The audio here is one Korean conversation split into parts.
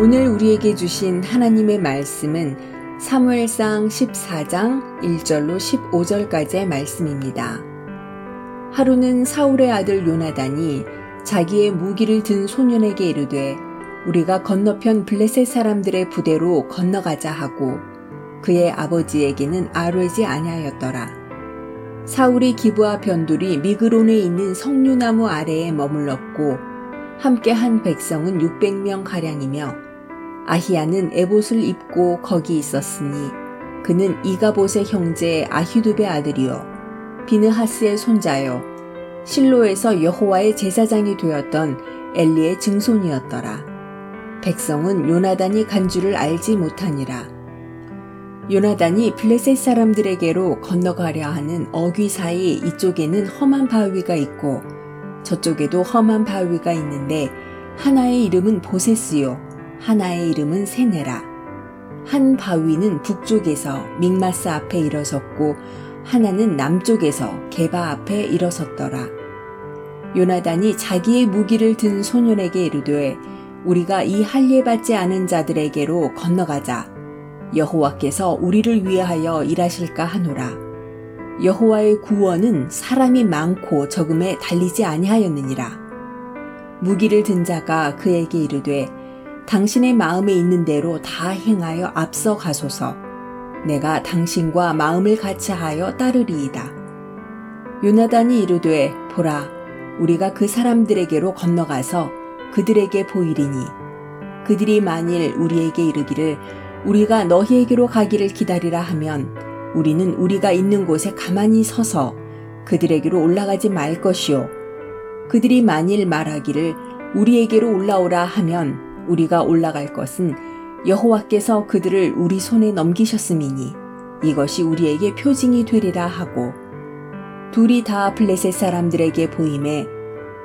오늘 우리에게 주신 하나님의 말씀은 사무엘상 14장 1절로 15절까지의 말씀입니다. 하루는 사울의 아들 요나단이 자기의 무기를 든 소년에게 이르되 우리가 건너편 블레셋 사람들의 부대로 건너가자 하고 그의 아버지에게는 아뢰지 아니하였더라. 사울이 기부와 변둘이 미그론에 있는 석류나무 아래에 머물렀고 함께 한 백성은 600명 가량이며 아히야는 에봇을 입고 거기 있었으니 그는 이가봇의 형제 아히두베 아들이요 비느하스의 손자요 실로에서 여호와의 제사장이 되었던 엘리의 증손이었더라. 백성은 요나단이 간 줄을 알지 못하니라. 요나단이 블레셋 사람들에게로 건너가려 하는 어귀 사이 이쪽에는 험한 바위가 있고 저쪽에도 험한 바위가 있는데 하나의 이름은 보세스요 하나의 이름은 세네라. 한 바위는 북쪽에서 믹마스 앞에 일어섰고 하나는 남쪽에서 게바 앞에 일어섰더라. 요나단이 자기의 무기를 든 소년에게 이르되 우리가 이 할례 받지 않은 자들에게로 건너가자. 여호와께서 우리를 위하여 일하실까 하노라. 여호와의 구원은 사람이 많고 적음에 달리지 아니하였느니라. 무기를 든 자가 그에게 이르되 당신의 마음에 있는 대로 다 행하여 앞서 가소서. 내가 당신과 마음을 같이 하여 따르리이다. 요나단이 이르되 보라 우리가 그 사람들에게로 건너가서 그들에게 보이리니 그들이 만일 우리에게 이르기를 우리가 너희에게로 가기를 기다리라 하면 우리는 우리가 있는 곳에 가만히 서서 그들에게로 올라가지 말 것이요 그들이 만일 말하기를 우리에게로 올라오라 하면 우리가 올라갈 것은 여호와께서 그들을 우리 손에 넘기셨음이니 이것이 우리에게 표징이 되리라 하고 둘이 다 블레셋 사람들에게 보임에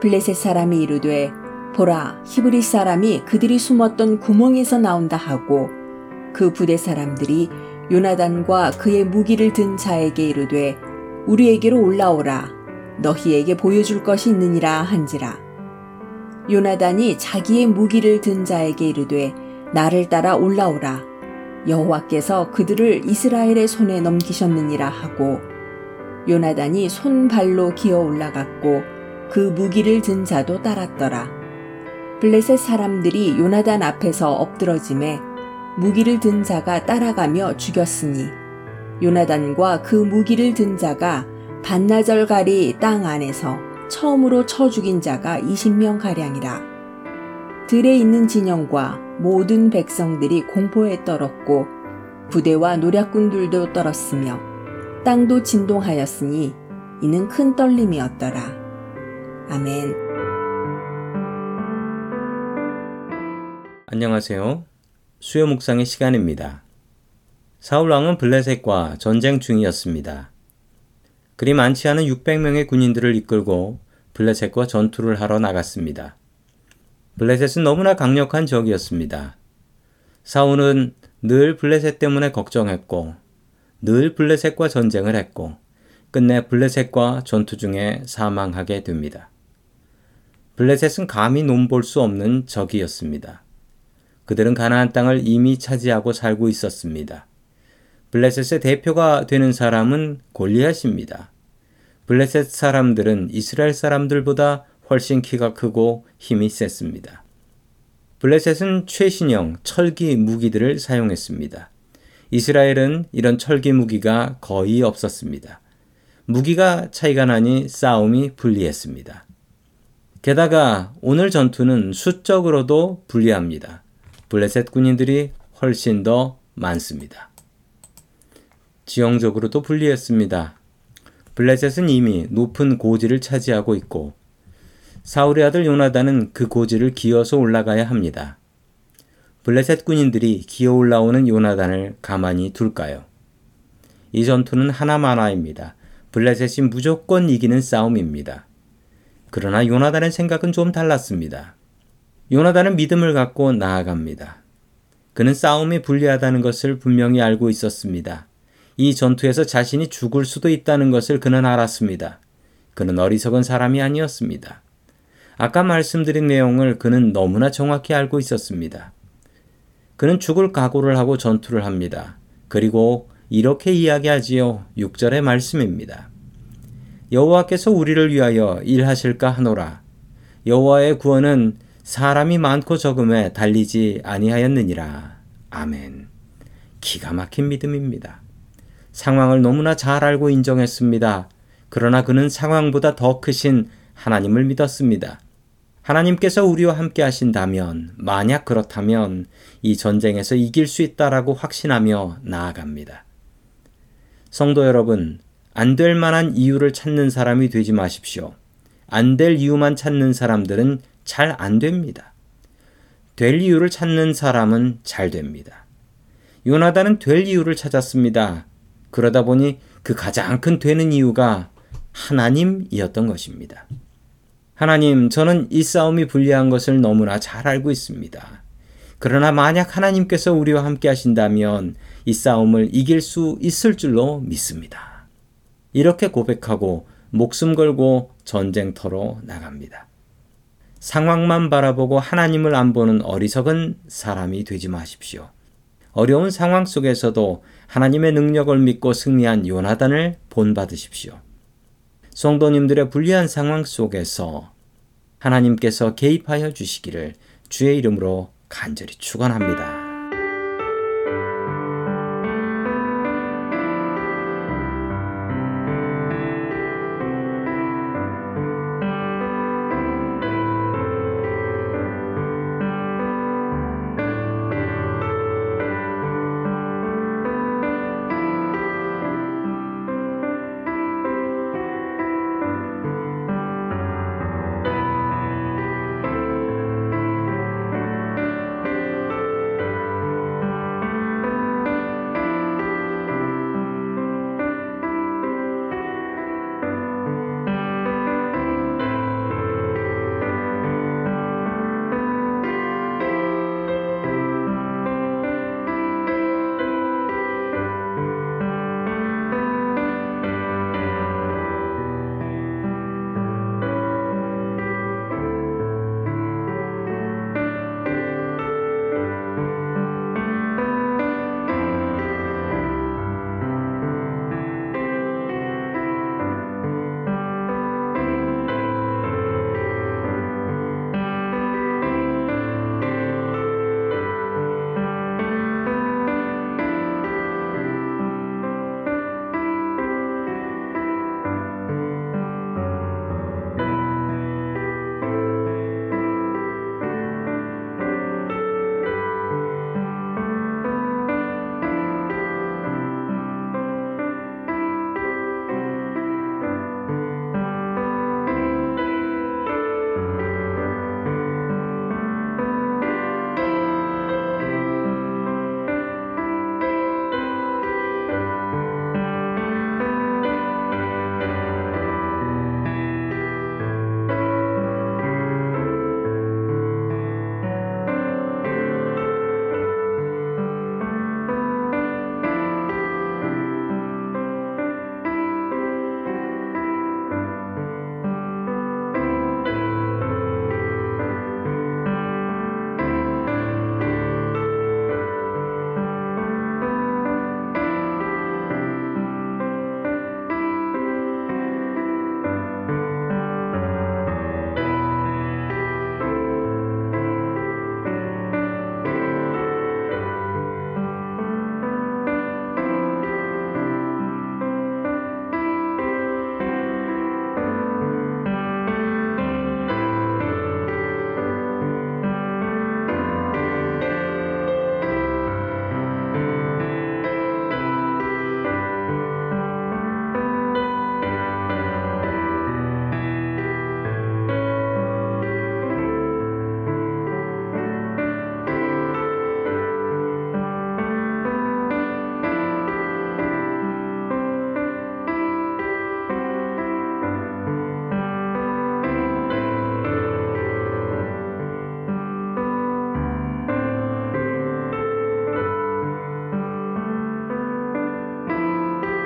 블레셋 사람이 이르되 보라 히브리 사람이 그들이 숨었던 구멍에서 나온다 하고 그 부대 사람들이 요나단과 그의 무기를 든 자에게 이르되 우리에게로 올라오라. 너희에게 보여줄 것이 있느니라 한지라 요나단이 자기의 무기를 든 자에게 이르되 나를 따라 올라오라. 여호와께서 그들을 이스라엘의 손에 넘기셨느니라 하고 요나단이 손발로 기어 올라갔고 그 무기를 든 자도 따랐더라. 블레셋 사람들이 요나단 앞에서 엎드러짐에 무기를 든 자가 따라가며 죽였으니 요나단과 그 무기를 든 자가 반나절가리 땅 안에서 처음으로 쳐 죽인 자가 20명 가량이라. 들에 있는 진영과 모든 백성들이 공포에 떨었고 부대와 노략군들도 떨었으며 땅도 진동하였으니 이는 큰 떨림이었더라. 아멘. 안녕하세요. 수요 묵상의 시간입니다. 사울 왕은 블레셋과 전쟁 중이었습니다. 그리 많지 않은 600명의 군인들을 이끌고 블레셋과 전투를 하러 나갔습니다. 블레셋은 너무나 강력한 적이었습니다. 사울은 늘 블레셋 때문에 걱정했고, 늘 블레셋과 전쟁을 했고, 끝내 블레셋과 전투 중에 사망하게 됩니다. 블레셋은 감히 논볼 수 없는 적이었습니다. 그들은 가나안 땅을 이미 차지하고 살고 있었습니다. 블레셋의 대표가 되는 사람은 골리앗입니다. 블레셋 사람들은 이스라엘 사람들보다 훨씬 키가 크고 힘이 셌습니다. 블레셋은 최신형 철기 무기들을 사용했습니다. 이스라엘은 이런 철기 무기가 거의 없었습니다. 무기가 차이가 나니 싸움이 불리했습니다. 게다가 오늘 전투는 수적으로도 불리합니다. 블레셋 군인들이 훨씬 더 많습니다. 지형적으로도 불리했습니다. 블레셋은 이미 높은 고지를 차지하고 있고 사울의 아들 요나단은 그 고지를 기어서 올라가야 합니다. 블레셋 군인들이 기어 올라오는 요나단을 가만히 둘까요? 이 전투는 하나만화입니다. 블레셋이 무조건 이기는 싸움입니다. 그러나 요나단의 생각은 좀 달랐습니다. 요나단은 믿음을 갖고 나아갑니다. 그는 싸움이 불리하다는 것을 분명히 알고 있었습니다. 이 전투에서 자신이 죽을 수도 있다는 것을 그는 알았습니다. 그는 어리석은 사람이 아니었습니다. 아까 말씀드린 내용을 그는 너무나 정확히 알고 있었습니다. 그는 죽을 각오를 하고 전투를 합니다. 그리고 이렇게 이야기하지요. 6절의 말씀입니다. 여호와께서 우리를 위하여 일하실까 하노라. 여호와의 구원은 사람이 많고 적음에 달리지 아니하였느니라. 아멘. 기가 막힌 믿음입니다. 상황을 너무나 잘 알고 인정했습니다. 그러나 그는 상황보다 더 크신 하나님을 믿었습니다. 하나님께서 우리와 함께 하신다면, 만약 그렇다면 이 전쟁에서 이길 수 있다라고 확신하며 나아갑니다. 성도 여러분, 안 될 만한 이유를 찾는 사람이 되지 마십시오. 안 될 이유만 찾는 사람들은 잘 안 됩니다. 될 이유를 찾는 사람은 잘 됩니다. 요나단은 될 이유를 찾았습니다. 그러다 보니 그 가장 큰 되는 이유가 하나님이었던 것입니다. 하나님, 저는 이 싸움이 불리한 것을 너무나 잘 알고 있습니다. 그러나 만약 하나님께서 우리와 함께 하신다면 이 싸움을 이길 수 있을 줄로 믿습니다. 이렇게 고백하고 목숨 걸고 전쟁터로 나갑니다. 상황만 바라보고 하나님을 안 보는 어리석은 사람이 되지 마십시오. 어려운 상황 속에서도 하나님의 능력을 믿고 승리한 요나단을 본받으십시오. 성도님들의 불리한 상황 속에서 하나님께서 개입하여 주시기를 주의 이름으로 간절히 축원합니다.